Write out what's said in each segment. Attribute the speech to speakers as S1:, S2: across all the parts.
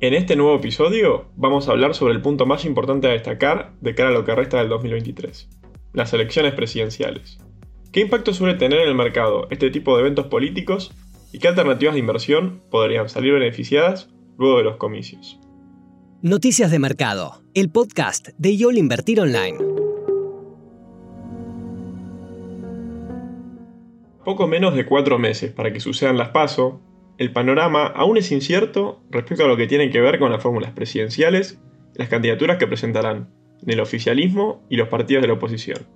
S1: En este nuevo episodio vamos a hablar sobre el punto más importante a destacar de cara a lo que resta del 2023, las elecciones presidenciales. ¿Qué impacto suele tener en el mercado este tipo de eventos políticos y qué alternativas de inversión podrían salir beneficiadas luego de los comicios?
S2: Noticias de Mercado, el podcast de YOL Invertir Online.
S1: Poco menos de cuatro meses para que sucedan las PASO, el panorama aún es incierto respecto a lo que tiene que ver con las fórmulas presidenciales las candidaturas que presentarán el oficialismo y los partidos de la oposición.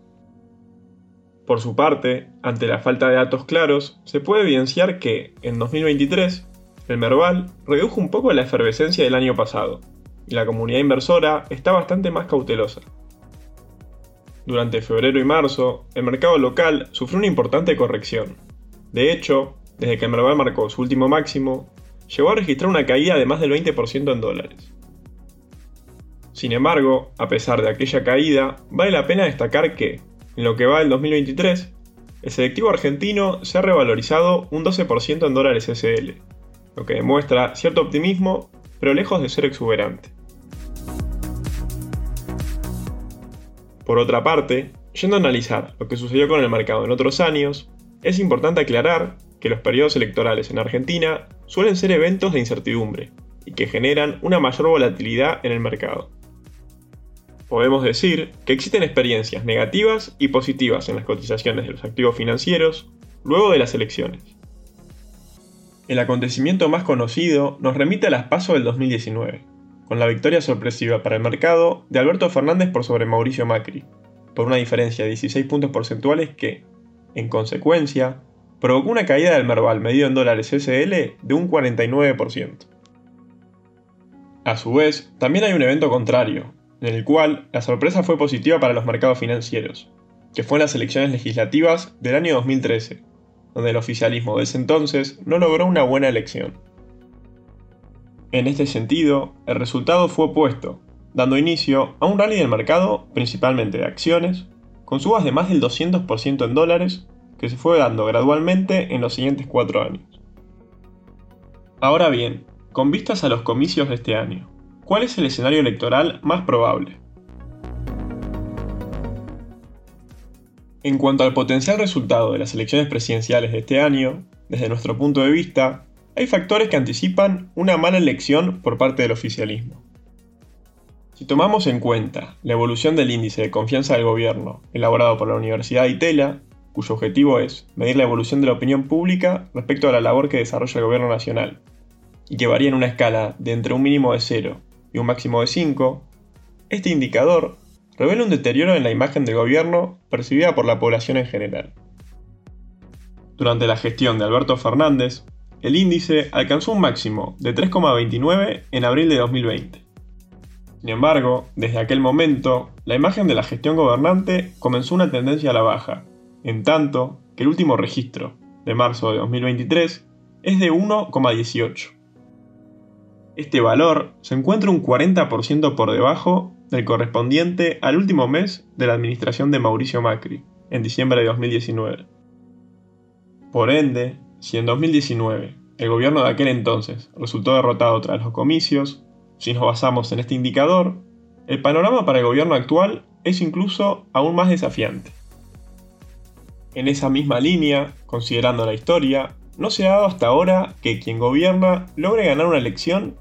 S1: Por su parte, ante la falta de datos claros, se puede evidenciar que, en 2023, el Merval redujo un poco la efervescencia del año pasado, y la comunidad inversora está bastante más cautelosa. Durante febrero y marzo, el mercado local sufrió una importante corrección. De hecho, desde que Merval marcó su último máximo, llegó a registrar una caída de más del 20% en dólares. Sin embargo, a pesar de aquella caída, vale la pena destacar que, en lo que va del 2023, el selectivo argentino se ha revalorizado un 12% en dólares SL, lo que demuestra cierto optimismo, pero lejos de ser exuberante. Por otra parte, yendo a analizar lo que sucedió con el mercado en otros años, es importante aclarar que los periodos electorales en Argentina suelen ser eventos de incertidumbre y que generan una mayor volatilidad en el mercado. Podemos decir que existen experiencias negativas y positivas en las cotizaciones de los activos financieros luego de las elecciones. El acontecimiento más conocido nos remite a las PASO del 2019, con la victoria sorpresiva para el mercado de Alberto Fernández por sobre Mauricio Macri, por una diferencia de 16 puntos porcentuales que, en consecuencia, provocó una caída del Merval medido en dólares SL de un 49%. A su vez, también hay un evento contrario, en el cual la sorpresa fue positiva para los mercados financieros, que fue en las elecciones legislativas del año 2013, donde el oficialismo de ese entonces no logró una buena elección. En este sentido, el resultado fue opuesto, dando inicio a un rally del mercado, principalmente de acciones, con subas de más del 200% en dólares que se fue dando gradualmente en los siguientes cuatro años. Ahora bien, con vistas a los comicios de este año, ¿cuál es el escenario electoral más probable? En cuanto al potencial resultado de las elecciones presidenciales de este año, desde nuestro punto de vista, hay factores que anticipan una mala elección por parte del oficialismo. Si tomamos en cuenta la evolución del índice de confianza del gobierno elaborado por la Universidad de Itela, cuyo objetivo es medir la evolución de la opinión pública respecto a la labor que desarrolla el gobierno nacional, y que varía en una escala de entre un mínimo de 0 y un máximo de 5, este indicador revela un deterioro en la imagen del gobierno percibida por la población en general. Durante la gestión de Alberto Fernández, el índice alcanzó un máximo de 3,29 en abril de 2020. Sin embargo, desde aquel momento, la imagen de la gestión gobernante comenzó una tendencia a la baja, en tanto que el último registro, de marzo de 2023, es de 1,18. Este valor se encuentra un 40% por debajo del correspondiente al último mes de la administración de Mauricio Macri, en diciembre de 2019. Por ende, si en 2019 el gobierno de aquel entonces resultó derrotado tras los comicios, si nos basamos en este indicador, el panorama para el gobierno actual es incluso aún más desafiante. En esa misma línea, considerando la historia, no se ha dado hasta ahora que quien gobierna logre ganar una elección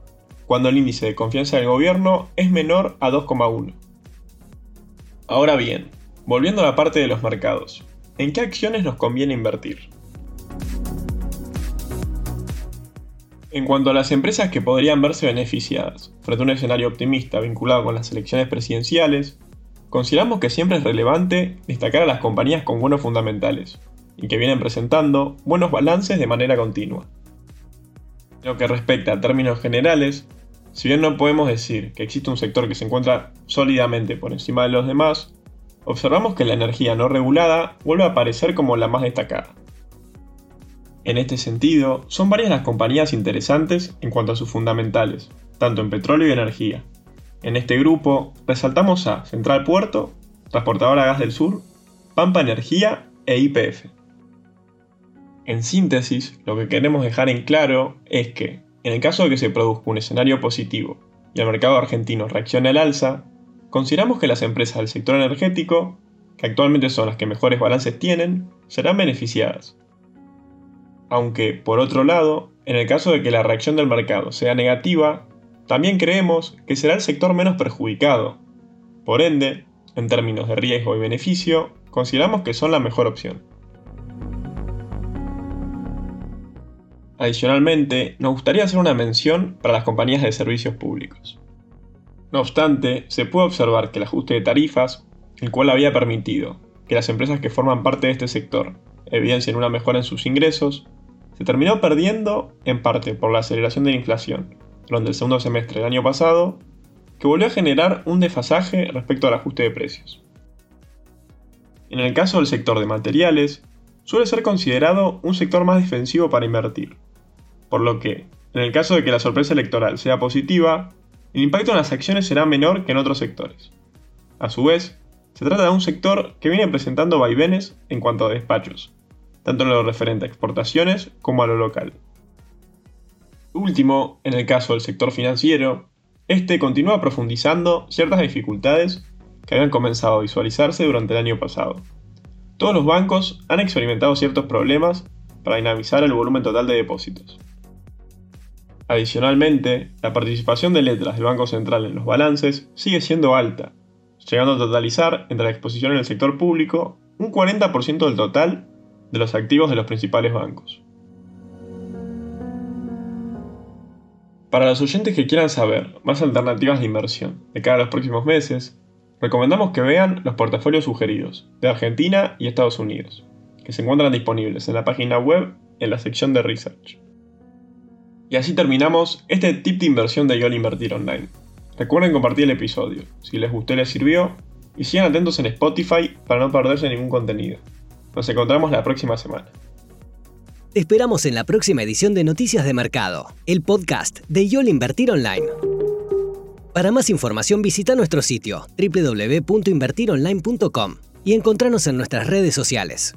S1: cuando el índice de confianza del gobierno es menor a 2,1. Ahora bien, volviendo a la parte de los mercados, ¿en qué acciones nos conviene invertir? En cuanto a las empresas que podrían verse beneficiadas frente a un escenario optimista vinculado con las elecciones presidenciales, Consideramos que siempre es relevante destacar a las compañías con buenos fundamentales y que vienen presentando buenos balances de manera continua. En lo que respecta a términos generales, si bien no podemos decir que existe un sector que se encuentra sólidamente por encima de los demás, observamos que la energía no regulada vuelve a aparecer como la más destacada. En este sentido, son varias las compañías interesantes en cuanto a sus fundamentales, tanto en petróleo y energía, en este grupo resaltamos a Central Puerto, Transportadora Gas del Sur, Pampa Energía e IPF. En síntesis, lo que queremos dejar en claro es que, En el caso de que se produzca un escenario positivo y el mercado argentino reaccione al alza, consideramos que las empresas del sector energético, que actualmente son las que mejores balances tienen, serán beneficiadas. Aunque, por otro lado, en el caso de que la reacción del mercado sea negativa, también creemos que será el sector menos perjudicado. Por ende, en términos de riesgo y beneficio, consideramos que son la mejor opción. Adicionalmente, nos gustaría hacer una mención para las compañías de servicios públicos. No obstante, se puede observar que el ajuste de tarifas, el cual había permitido que las empresas que forman parte de este sector evidencien una mejora en sus ingresos, se terminó perdiendo en parte por la aceleración de la inflación durante el segundo semestre del año pasado, que volvió a generar un desfasaje respecto al ajuste de precios. En el caso del sector de materiales, suele ser considerado un sector más defensivo para invertir, por lo que, en el caso de que la sorpresa electoral sea positiva, el impacto en las acciones será menor que en otros sectores. A su vez, se trata de un sector que viene presentando vaivenes en cuanto a despachos, tanto en lo referente a exportaciones como a lo local. Último, en el caso del sector financiero, este continúa profundizando ciertas dificultades que habían comenzado a visualizarse durante el año pasado. Todos los bancos han experimentado ciertos problemas para dinamizar el volumen total de depósitos. Adicionalmente, la participación de letras del Banco Central en los balances sigue siendo alta, llegando a totalizar entre la exposición en el sector público un 40% del total de los activos de los principales bancos. Para los oyentes que quieran saber más alternativas de inversión de cara a los próximos meses, recomendamos que vean los portafolios sugeridos de Argentina y Estados Unidos, que se encuentran disponibles en la página web en la sección de Research. Y así terminamos este tip de inversión de YOL Invertir Online. Recuerden compartir el episodio, si les gustó y les sirvió, y sigan atentos en Spotify para no perderse ningún contenido. Nos encontramos la próxima semana.
S2: Te esperamos en la próxima edición de Noticias de Mercado, el podcast de YOL Invertir Online. Para más información visita nuestro sitio www.invertironline.com y encontrarnos en nuestras redes sociales.